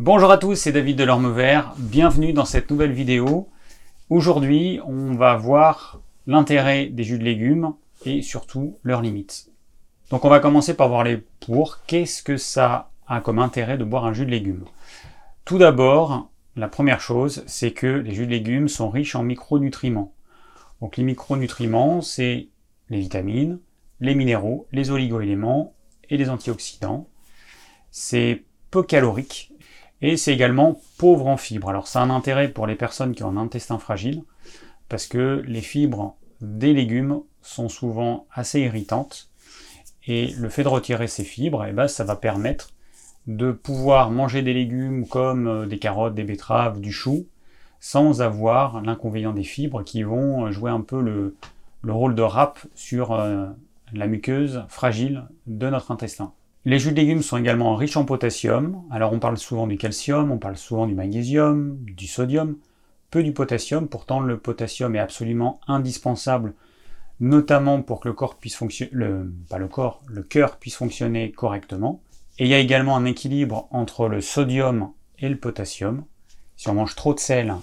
Bonjour à tous, c'est David Delorme Vert. Bienvenue dans cette nouvelle vidéo. Aujourd'hui, on va voir l'intérêt des jus de légumes et surtout leurs limites. Donc on va commencer par voir les pour. Qu'est-ce que ça a comme intérêt de boire un jus de légumes? Tout d'abord, la première chose, c'est que les jus de légumes sont riches en micronutriments. Donc les micronutriments, c'est les vitamines, les minéraux, les oligoéléments et les antioxydants. C'est peu calorique et c'est également pauvre en fibres. Alors ça a un intérêt pour les personnes qui ont un intestin fragile, parce que les fibres des légumes sont souvent assez irritantes, et le fait de retirer ces fibres, eh ben, ça va permettre de pouvoir manger des légumes comme euh, des carottes, des betteraves, du chou, sans avoir l'inconvénient des fibres qui vont jouer un peu le, rôle de râpe sur euh, la muqueuse fragile de notre intestin. Les jus de légumes sont également riches en potassium. Alors on parle souvent du calcium, on parle souvent du magnésium, du sodium, peu du potassium. Pourtant le potassium est absolument indispensable, notamment pour que le corps puisse fonctionner, pas le corps, le cœur puisse fonctionner correctement. Et il y a également un équilibre entre le sodium et le potassium. Si on mange trop de sel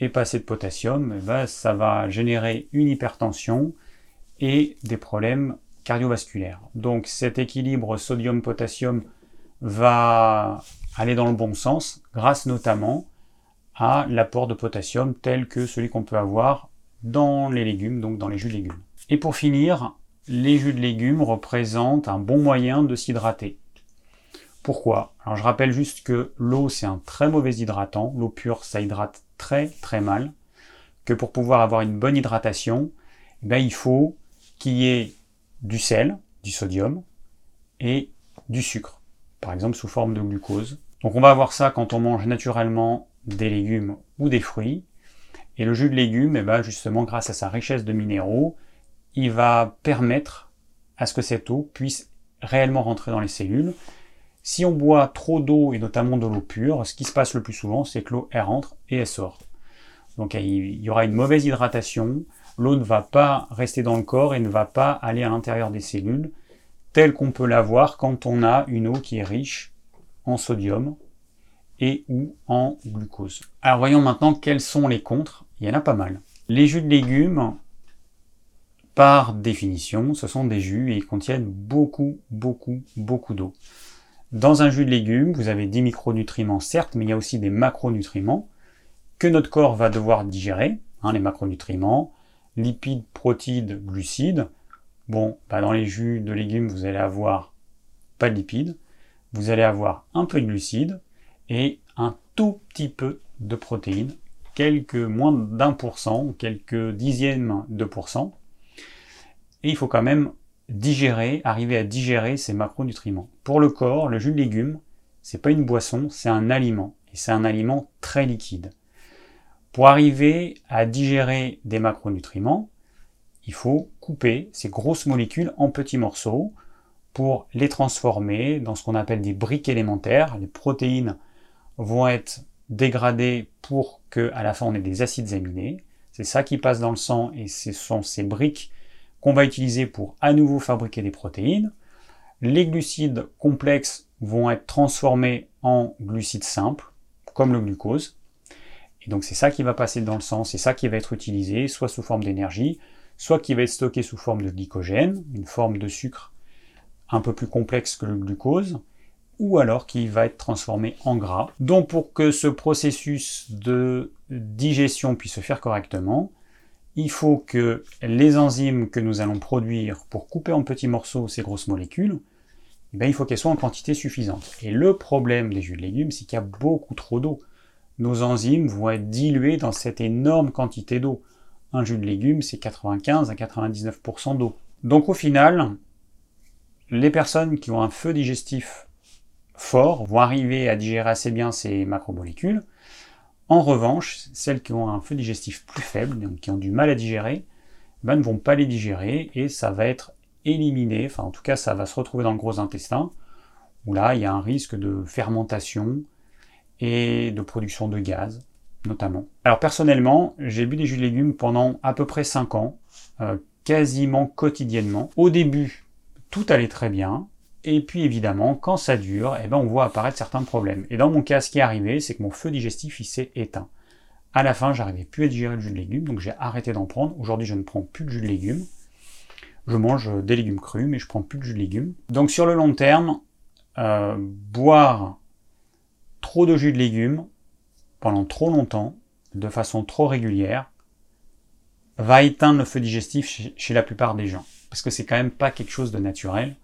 et pas assez de potassium, eh ben, ça va générer une hypertension et des problèmes cardiovasculaire. Donc cet équilibre sodium-potassium va aller dans le bon sens grâce notamment à l'apport de potassium tel que celui qu'on peut avoir dans les légumes, donc dans les jus de légumes. Et pour finir, les jus de légumes représentent un bon moyen de s'hydrater. Pourquoi? Alors je rappelle juste que l'eau c'est un très mauvais hydratant, l'eau pure ça hydrate très très mal, que pour pouvoir avoir une bonne hydratation, eh ben, il faut qu'il y ait du sel, du sodium et du sucre, par exemple sous forme de glucose. Donc on va avoir ça quand on mange naturellement des légumes ou des fruits. Et le jus de légumes, eh ben justement, grâce à sa richesse de minéraux, il va permettre à ce que cette eau puisse réellement rentrer dans les cellules. Si on boit trop d'eau et notamment de l'eau pure, ce qui se passe le plus souvent, c'est que l'eau elle rentre et elle sort. Donc il y aura une mauvaise hydratation, l'eau ne va pas rester dans le corps et ne va pas aller à l'intérieur des cellules, telle qu'on peut l'avoir quand on a une eau qui est riche en sodium et ou en glucose. Alors voyons maintenant quels sont les contres. Il y en a pas mal. Les jus de légumes, par définition, ce sont des jus et ils contiennent beaucoup, beaucoup, beaucoup d'eau. Dans un jus de légumes, vous avez 10 micronutriments certes, mais il y a aussi des macronutriments que notre corps va devoir digérer, hein, les macronutriments, lipides, protides, glucides. Bon, bah dans les jus de légumes, vous allez avoir pas de lipides, vous allez avoir un peu de glucides et un tout petit peu de protéines, quelques moins d'un pour cent, quelques dixièmes de pourcent. Et il faut quand même digérer, arriver à digérer ces macronutriments. Pour le corps, le jus de légumes, c'est pas une boisson, c'est un aliment. Et c'est un aliment très liquide. Pour arriver à digérer des macronutriments, il faut couper ces grosses molécules en petits morceaux pour les transformer dans ce qu'on appelle des briques élémentaires. Les protéines vont être dégradées pour que à la fin on ait des acides aminés. C'est ça qui passe dans le sang et ce sont ces briques qu'on va utiliser pour à nouveau fabriquer des protéines. Les glucides complexes vont être transformés en glucides simples, comme le glucose. Et donc c'est ça qui va passer dans le sang, c'est ça qui va être utilisé, soit sous forme d'énergie, soit qui va être stocké sous forme de glycogène, une forme de sucre un peu plus complexe que le glucose, ou alors qui va être transformé en gras. Donc pour que ce processus de digestion puisse se faire correctement, il faut que les enzymes que nous allons produire pour couper en petits morceaux ces grosses molécules, eh bien, il faut qu'elles soient en quantité suffisante. Et le problème des jus de légumes, c'est qu'il y a beaucoup trop d'eau nos enzymes vont être diluées dans cette énorme quantité d'eau. Un jus de légumes, c'est 95 à 99% d'eau. Donc au final, les personnes qui ont un feu digestif fort vont arriver à digérer assez bien ces macromolécules. En revanche, celles qui ont un feu digestif plus faible, donc qui ont du mal à digérer, ben, ne vont pas les digérer et ça va être éliminé, enfin en tout cas ça va se retrouver dans le gros intestin, où là il y a un risque de fermentation, et de production de gaz, notamment. Alors personnellement, j'ai bu des jus de légumes pendant à peu près 5 ans, euh, quasiment quotidiennement. Au début, tout allait très bien, Et puis évidemment, quand ça dure, eh ben, on voit apparaître certains problèmes. Et dans mon cas, ce qui est arrivé, c'est que mon feu digestif il s'est éteint. À la fin, j'arrivais plus à digérer le jus de légumes, donc j'ai arrêté d'en prendre. Aujourd'hui, je ne prends plus de jus de légumes. Je mange des légumes crus, mais je prends plus de jus de légumes. Donc sur le long terme, euh, boire trop de jus de légumes pendant trop longtemps, de façon trop régulière, va éteindre le feu digestif chez, la plupart des gens. Parce que c'est quand même pas quelque chose de naturel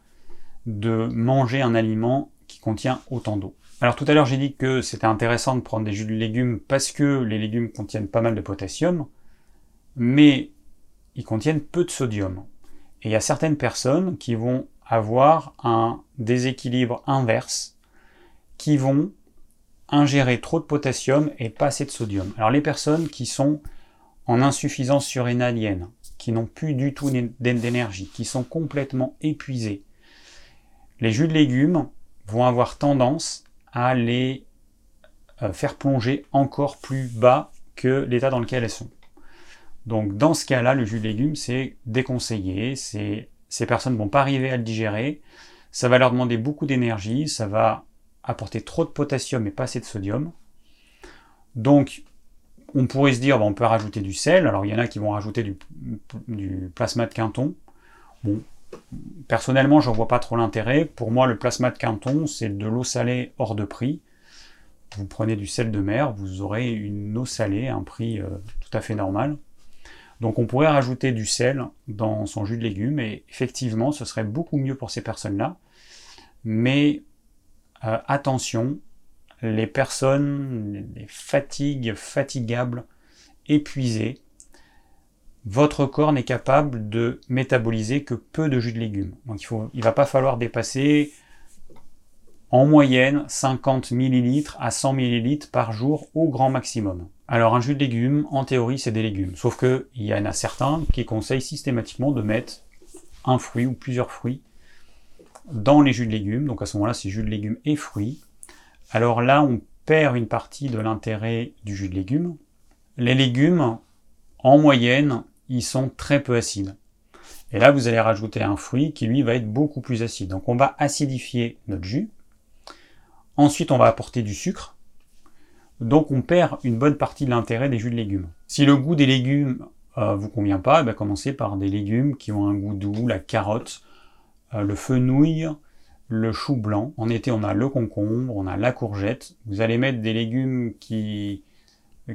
de manger un aliment qui contient autant d'eau. Alors tout à l'heure j'ai dit que c'était intéressant de prendre des jus de légumes parce que les légumes contiennent pas mal de potassium, mais ils contiennent peu de sodium. Et il y a certaines personnes qui vont avoir un déséquilibre inverse, qui vont ingérer trop de potassium et pas assez de sodium. Alors les personnes qui sont en insuffisance surrénalienne, qui n'ont plus du tout d'énergie, qui sont complètement épuisées, les jus de légumes vont avoir tendance à les euh, faire plonger encore plus bas que l'état dans lequel elles sont. Donc dans ce cas-là, le jus de légumes, c'est déconseillé, ces personnes ne vont pas arriver à le digérer, ça va leur demander beaucoup d'énergie, ça va apporter trop de potassium et pas assez de sodium. Donc on pourrait se dire, on peut rajouter du sel, alors il y en a qui vont rajouter du, plasma de Quinton. Bon, personnellement, j'en vois pas trop l'intérêt. Pour moi, le plasma de Quinton, c'est de l'eau salée hors de prix. Vous prenez du sel de mer, vous aurez une eau salée, un prix euh, tout à fait normal. Donc on pourrait rajouter du sel dans son jus de légumes et effectivement, ce serait beaucoup mieux pour ces personnes-là. Mais euh, attention, les personnes, les fatigues, fatigables, épuisées, votre corps n'est capable de métaboliser que peu de jus de légumes. Donc il ne va pas falloir dépasser en moyenne 50 ml à 100 ml par jour au grand maximum. Alors un jus de légumes, en théorie, c'est des légumes. Sauf qu'il y en a certains qui conseillent systématiquement de mettre un fruit ou plusieurs fruits dans les jus de légumes. Donc à ce moment-là, c'est jus de légumes et fruits. Alors là, on perd une partie de l'intérêt du jus de légumes. Les légumes, en moyenne, ils sont très peu acides. Et là, vous allez rajouter un fruit qui, lui, va être beaucoup plus acide. Donc, on va acidifier notre jus. Ensuite, on va apporter du sucre. Donc, on perd une bonne partie de l'intérêt des jus de légumes. Si le goût des légumes euh, vous convient pas, eh ben, commencez par des légumes qui ont un goût doux, la carotte, le fenouil, le chou blanc. En été, on a le concombre, on a la courgette. Vous allez mettre des légumes qui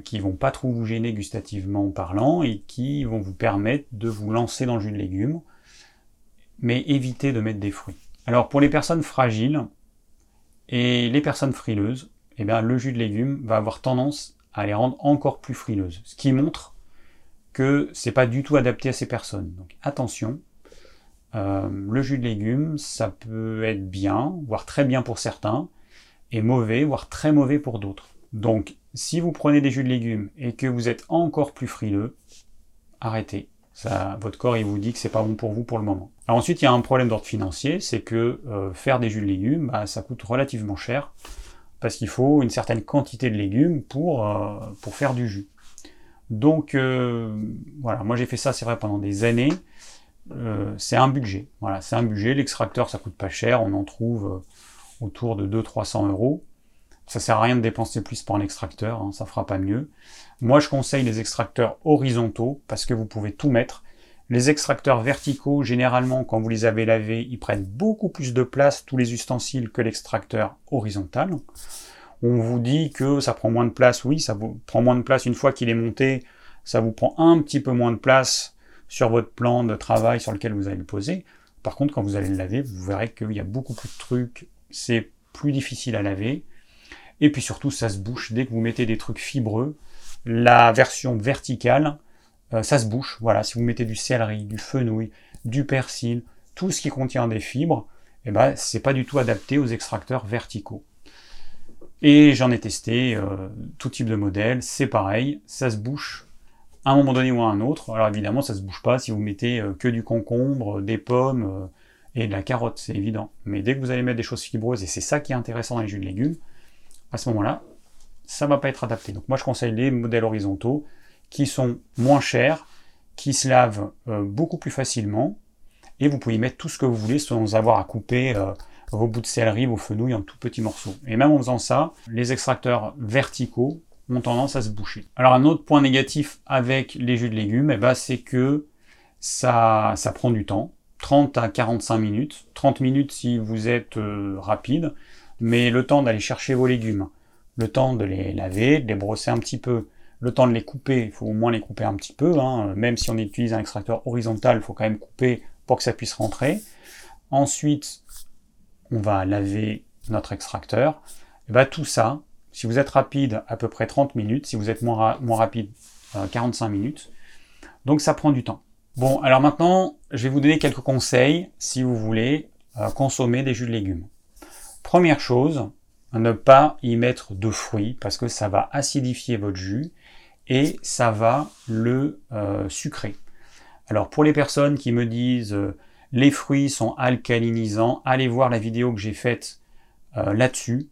qui vont pas trop vous gêner gustativement parlant et qui vont vous permettre de vous lancer dans le jus de légumes, mais évitez de mettre des fruits. Alors pour les personnes fragiles et les personnes frileuses, eh bien, le jus de légumes va avoir tendance à les rendre encore plus frileuses, ce qui montre que c'est pas du tout adapté à ces personnes. Donc attention, euh, le jus de légumes, ça peut être bien, voire très bien pour certains, et mauvais, voire très mauvais pour d'autres. Donc, si vous prenez des jus de légumes et que vous êtes encore plus frileux, arrêtez. Votre corps il vous dit que c'est pas bon pour vous pour le moment. Ensuite, il y a un problème d'ordre financier, c'est que euh, faire des jus de légumes, bah, ça coûte relativement cher parce qu'il faut une certaine quantité de légumes pour, euh, faire du jus. Donc voilà, moi j'ai fait ça, c'est vrai, pendant des années. C'est un budget. Voilà, c'est un budget. L'extracteur, ça coûte pas cher. On en trouve autour de 200-300 euros. Ça sert à rien de dépenser plus pour un extracteur, hein, ça fera pas mieux. Moi, je conseille les extracteurs horizontaux parce que vous pouvez tout mettre. Les extracteurs verticaux, généralement, quand vous les avez lavés, ils prennent beaucoup plus de place, tous les ustensiles, que l'extracteur horizontal. On vous dit que ça prend moins de place, oui, ça prend moins de place une fois qu'il est monté, ça vous prend un petit peu moins de place sur votre plan de travail sur lequel vous allez le poser. Par contre, quand vous allez le laver, vous verrez qu'il y a beaucoup plus de trucs, c'est plus difficile à laver. Et puis surtout, ça se bouche dès que vous mettez des trucs fibreux. La version verticale, euh, ça se bouche. Voilà, si vous mettez du céleri, du fenouil, du persil, tout ce qui contient des fibres, eh ben, c'est pas du tout adapté aux extracteurs verticaux. Et j'en ai testé euh, tout type de modèle, c'est pareil, ça se bouche un moment donné ou à un autre. Alors évidemment, ça se bouche pas si vous mettez euh, que du concombre, des pommes et de la carotte, c'est évident. Mais dès que vous allez mettre des choses fibreuses, et c'est ça qui est intéressant dans les jus de légumes, à ce moment-là, ça ne va pas être adapté. Donc moi je conseille les modèles horizontaux qui sont moins chers, qui se lavent euh, beaucoup plus facilement, et vous pouvez mettre tout ce que vous voulez sans avoir à couper euh, vos bouts de céleri, vos fenouilles en tout petits morceaux. Et même en faisant ça, les extracteurs verticaux ont tendance à se boucher. Alors un autre point négatif avec les jus de légumes, eh ben, c'est que ça, ça prend du temps. 30 à 45 minutes. 30 minutes si vous êtes euh, rapide, mais le temps d'aller chercher vos légumes, le temps de les laver, de les brosser un petit peu, le temps de les couper, il faut au moins les couper un petit peu, hein. même si on utilise un extracteur horizontal, il faut quand même couper pour que ça puisse rentrer. Ensuite, on va laver notre extracteur. Et bah, tout ça, si vous êtes rapide, à peu près 30 minutes, si vous êtes moins, rapide, 45 euh, minutes. Donc ça prend du temps. Bon, alors maintenant, je vais vous donner quelques conseils si vous voulez euh, consommer des jus de légumes. Première chose, ne pas y mettre de fruits parce que ça va acidifier votre jus et ça va le euh, sucrer. Alors pour les personnes qui me disent les fruits sont alcalinisants, allez voir la vidéo que j'ai faite là-dessus.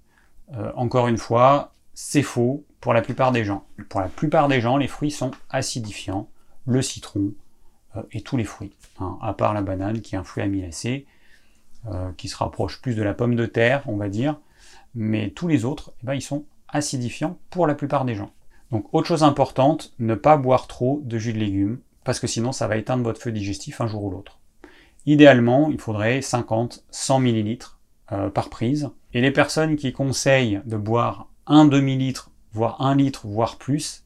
Encore une fois, c'est faux pour la plupart des gens. Pour la plupart des gens, les fruits sont acidifiants. Le citron, euh, et tous les fruits, hein, à part la banane qui est un fruit amylacé, euh, qui se rapproche plus de la pomme de terre, on va dire, mais tous les autres, eh ben, ils sont acidifiants pour la plupart des gens. Donc autre chose importante, ne pas boire trop de jus de légumes, parce que sinon ça va éteindre votre feu digestif un jour ou l'autre. Idéalement, il faudrait 50-100 ml euh, par prise. Et les personnes qui conseillent de boire un demi-litre, voire un litre, voire plus,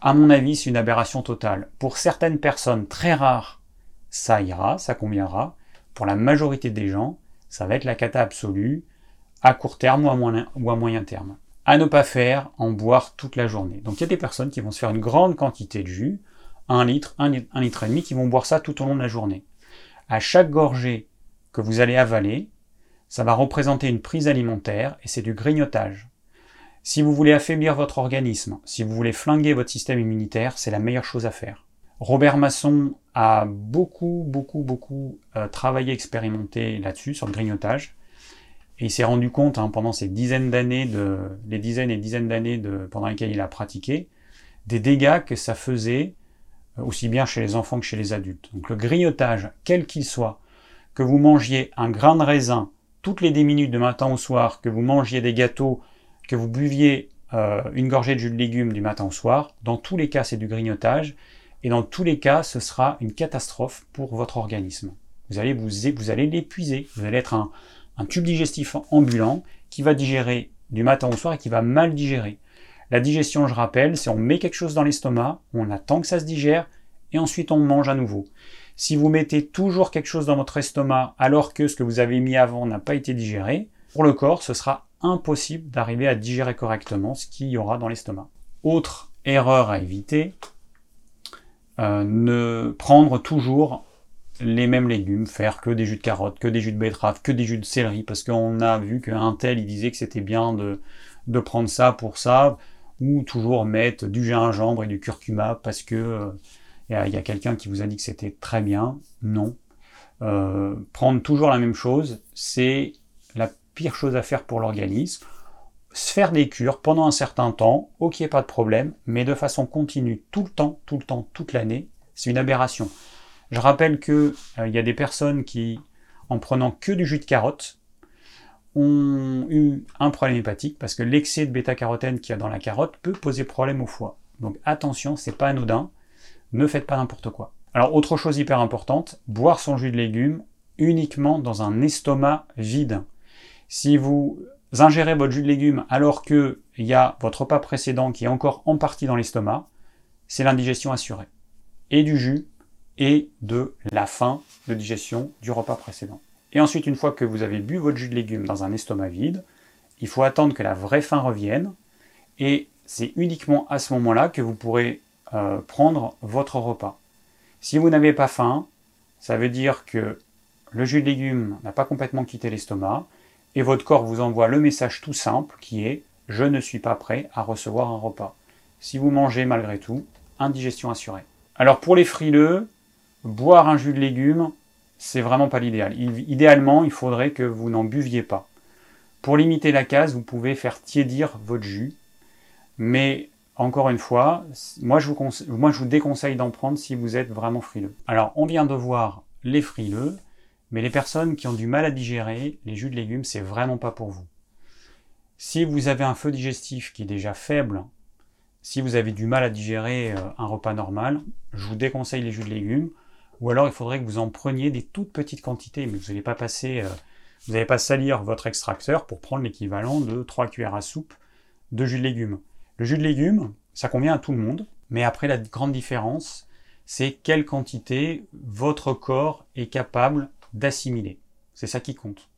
à mon avis, c'est une aberration totale. Pour certaines personnes très rares, ça ira, ça conviendra. Pour la majorité des gens, ça va être la cata absolue, à court terme ou à moyen, terme. À ne pas faire, en boire toute la journée. Donc il y a des personnes qui vont se faire une grande quantité de jus, un litre, un litre et demi, qui vont boire ça tout au long de la journée. À chaque gorgée que vous allez avaler, ça va représenter une prise alimentaire et c'est du grignotage. Si vous voulez affaiblir votre organisme, si vous voulez flinguer votre système immunitaire, c'est la meilleure chose à faire. Robert Masson a beaucoup, beaucoup, beaucoup euh, travaillé, expérimenté là-dessus, sur le grignotage. Et il s'est rendu compte, hein, pendant ces dizaines d'années, de, les dizaines et dizaines d'années de, pendant lesquelles il a pratiqué, des dégâts que ça faisait, euh, aussi bien chez les enfants que chez les adultes. Donc le grignotage, quel qu'il soit, que vous mangiez un grain de raisin toutes les 10 minutes de matin au soir, que vous mangiez des gâteaux que vous buviez euh, une gorgée de jus de légumes du matin au soir, dans tous les cas c'est du grignotage, et dans tous les cas ce sera une catastrophe pour votre organisme. Vous allez vous, l'épuiser, vous allez être un tube digestif ambulant qui va digérer du matin au soir et qui va mal digérer. La digestion, je rappelle, c'est on met quelque chose dans l'estomac, on attend que ça se digère, et ensuite on mange à nouveau. Si vous mettez toujours quelque chose dans votre estomac alors que ce que vous avez mis avant n'a pas été digéré, pour le corps, ce sera impossible d'arriver à digérer correctement ce qu'il y aura dans l'estomac. Autre erreur à éviter, euh, ne prendre toujours les mêmes légumes, faire que des jus de carottes, que des jus de betterave, que des jus de céleri, parce qu'on a vu qu'un tel il disait que c'était bien de, de, prendre ça pour ça, ou toujours mettre du gingembre et du curcuma parce que il euh, y a, quelqu'un qui vous a dit que c'était très bien. Non. Euh, prendre toujours la même chose, c'est la pire chose à faire pour l'organisme. Se faire des cures pendant un certain temps, ok, pas de problème, mais de façon continue, tout le temps, tout le temps, toute l'année, c'est une aberration. Je rappelle que euh, il y a des personnes qui, en prenant que du jus de carotte, ont eu un problème hépatique parce que l'excès de bêta-carotène qu'il y a dans la carotte peut poser problème au foie. Donc attention, c'est pas anodin, ne faites pas n'importe quoi. Alors autre chose hyper importante, boire son jus de légumes uniquement dans un estomac vide. Si vous ingérez votre jus de légumes alors qu'il y a votre repas précédent qui est encore en partie dans l'estomac, c'est l'indigestion assurée. Et du jus et de la fin de digestion du repas précédent. Et ensuite, une fois que vous avez bu votre jus de légumes dans un estomac vide, il faut attendre que la vraie faim revienne. Et c'est uniquement à ce moment-là que vous pourrez euh, prendre votre repas. Si vous n'avez pas faim, ça veut dire que le jus de légumes n'a pas complètement quitté l'estomac, et votre corps vous envoie le message tout simple qui est je ne suis pas prêt à recevoir un repas. Si vous mangez malgré tout, indigestion assurée. Alors pour les frileux, boire un jus de légumes, c'est vraiment pas l'idéal. Idéalement, il faudrait que vous n'en buviez pas. Pour limiter la case, vous pouvez faire tiédir votre jus, mais encore une fois, moi je vous, déconseille d'en prendre si vous êtes vraiment frileux. Alors on vient de voir les frileux, Mais les personnes qui ont du mal à digérer, les jus de légumes, c'est vraiment pas pour vous. Si vous avez un feu digestif qui est déjà faible, si vous avez du mal à digérer euh, un repas normal, je vous déconseille les jus de légumes. Ou alors il faudrait que vous en preniez des toutes petites quantités, mais vous n'allez pas passer, euh, vous n'allez pas salir votre extracteur pour prendre l'équivalent de 3 cuillères à soupe de jus de légumes. Le jus de légumes, ça convient à tout le monde, mais après la grande différence, c'est quelle quantité votre corps est capable d'assimiler. C'est ça qui compte.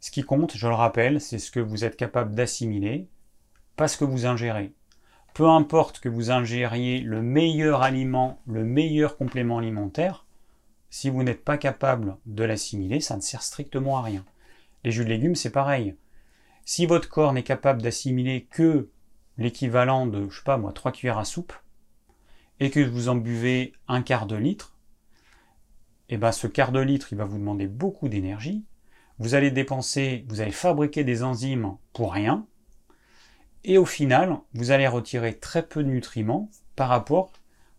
Ce qui compte, je le rappelle, c'est ce que vous êtes capable d'assimiler, pas ce que vous ingérez. Peu importe que vous ingériez le meilleur aliment, le meilleur complément alimentaire, si vous n'êtes pas capable de l'assimiler, ça ne sert strictement à rien. Les jus de légumes, c'est pareil. Si votre corps n'est capable d'assimiler que l'équivalent de, je sais pas moi, 3 cuillères à soupe, et que vous en buvez un quart de litre, et eh ben ce quart de litre, il va vous demander beaucoup d'énergie, vous allez dépenser, vous allez fabriquer des enzymes pour rien, et au final, vous allez retirer très peu de nutriments par rapport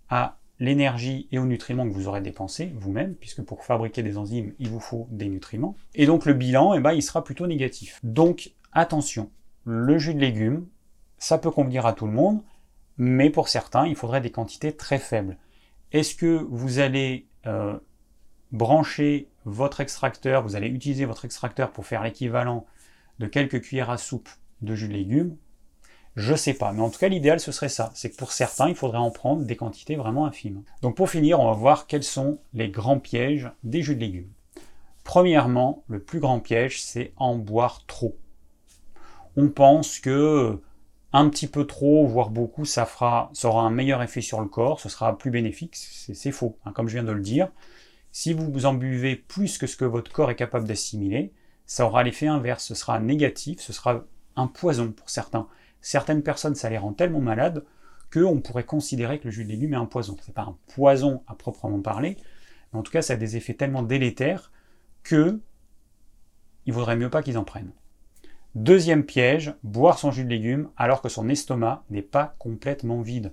à l'énergie et aux nutriments que vous aurez dépensés vous-même, puisque pour fabriquer des enzymes, il vous faut des nutriments. Et donc le bilan, eh ben, il sera plutôt négatif. Donc attention, le jus de légumes, ça peut convenir à tout le monde, mais pour certains, il faudrait des quantités très faibles. Est-ce que vous allez euh, brancher votre extracteur, vous allez utiliser votre extracteur pour faire l'équivalent de quelques cuillères à soupe de jus de légumes, je sais pas. Mais en tout cas, l'idéal, ce serait ça. C'est que pour certains, il faudrait en prendre des quantités vraiment infimes. Donc pour finir, on va voir quels sont les grands pièges des jus de légumes. Premièrement, le plus grand piège, c'est en boire trop. On pense que un petit peu trop, voire beaucoup, ça, fera, ça aura un meilleur effet sur le corps, ce sera plus bénéfique. C'est faux, hein, comme je viens de le dire. Si vous en buvez plus que ce que votre corps est capable d'assimiler, ça aura l'effet inverse, ce sera négatif, ce sera un poison pour certains. Certaines personnes, ça les rend tellement malades qu'on pourrait considérer que le jus de légumes est un poison. Ce n'est pas un poison à proprement parler, mais en tout cas, ça a des effets tellement délétères que il vaudrait mieux pas qu'ils en prennent. Deuxième piège, boire son jus de légumes alors que son estomac n'est pas complètement vide.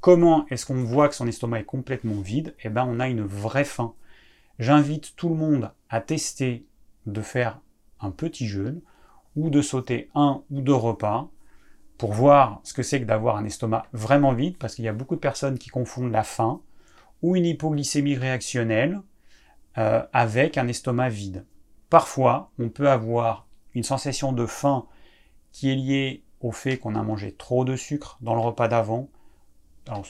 Comment est-ce qu'on voit que son estomac est complètement vide? Eh bien, on a une vraie faim. J'invite tout le monde à tester de faire un petit jeûne ou de sauter un ou deux repas pour voir ce que c'est que d'avoir un estomac vraiment vide, parce qu'il y a beaucoup de personnes qui confondent la faim ou une hypoglycémie réactionnelle euh, avec un estomac vide. Parfois, on peut avoir une sensation de faim qui est liée au fait qu'on a mangé trop de sucre dans le repas d'avant.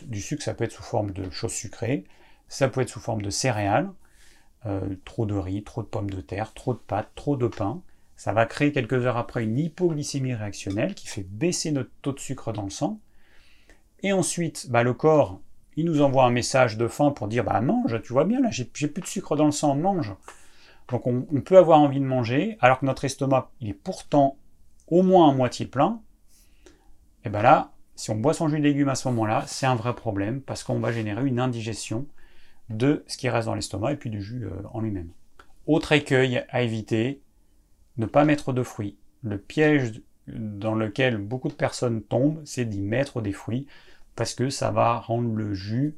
du sucre, ça peut être sous forme de choses sucrées, ça peut être sous forme de céréales, euh, trop de riz, trop de pommes de terre, trop de pâtes, trop de pain. Ça va créer quelques heures après une hypoglycémie réactionnelle qui fait baisser notre taux de sucre dans le sang. Et ensuite, bah, le corps, il nous envoie un message de faim pour dire bah mange, tu vois bien là, j'ai plus de sucre dans le sang, mange. Donc on, peut avoir envie de manger, alors que notre estomac, est pourtant au moins à moitié plein. Et bien là, si on boit son jus de légumes à ce moment-là, c'est un vrai problème parce qu'on va générer une indigestion de ce qui reste dans l'estomac et puis du jus euh, en lui-même. Autre écueil à éviter, ne pas mettre de fruits. Le piège dans lequel beaucoup de personnes tombent, c'est d'y mettre des fruits parce que ça va rendre le jus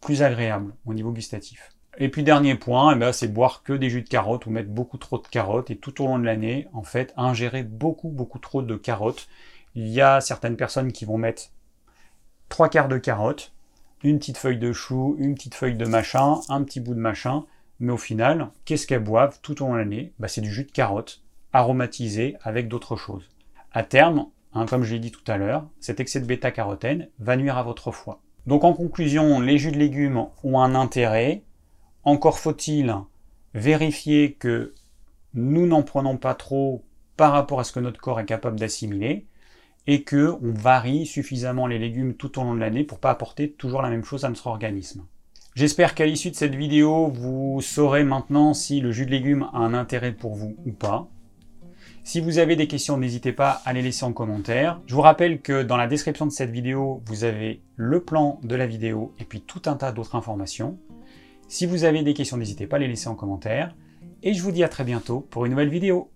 plus agréable au niveau gustatif. Et puis dernier point, eh ben, c'est boire que des jus de carottes ou mettre beaucoup trop de carottes et tout au long de l'année, en fait, ingérer beaucoup beaucoup trop de carottes. Il y a certaines personnes qui vont mettre trois quarts de carottes, une petite feuille de chou, une petite feuille de machin, un petit bout de machin, mais au final, qu'est-ce qu'elles boivent tout au long de l'année? Bah, C'est du jus de carotte aromatisé avec d'autres choses. À terme, hein, comme je l'ai dit tout à l'heure, cet excès de bêta-carotène va nuire à votre foie. Donc en conclusion, les jus de légumes ont un intérêt, encore faut-il vérifier que nous n'en prenons pas trop par rapport à ce que notre corps est capable d'assimiler et que on varie suffisamment les légumes tout au long de l'année pour pas apporter toujours la même chose à notre organisme. J'espère qu'à l'issue de cette vidéo, vous saurez maintenant si le jus de légumes a un intérêt pour vous ou pas. Si vous avez des questions, n'hésitez pas à les laisser en commentaire. Je vous rappelle que dans la description de cette vidéo, vous avez le plan de la vidéo et puis tout un tas d'autres informations. Si vous avez des questions, n'hésitez pas à les laisser en commentaire. Et je vous dis à très bientôt pour une nouvelle vidéo.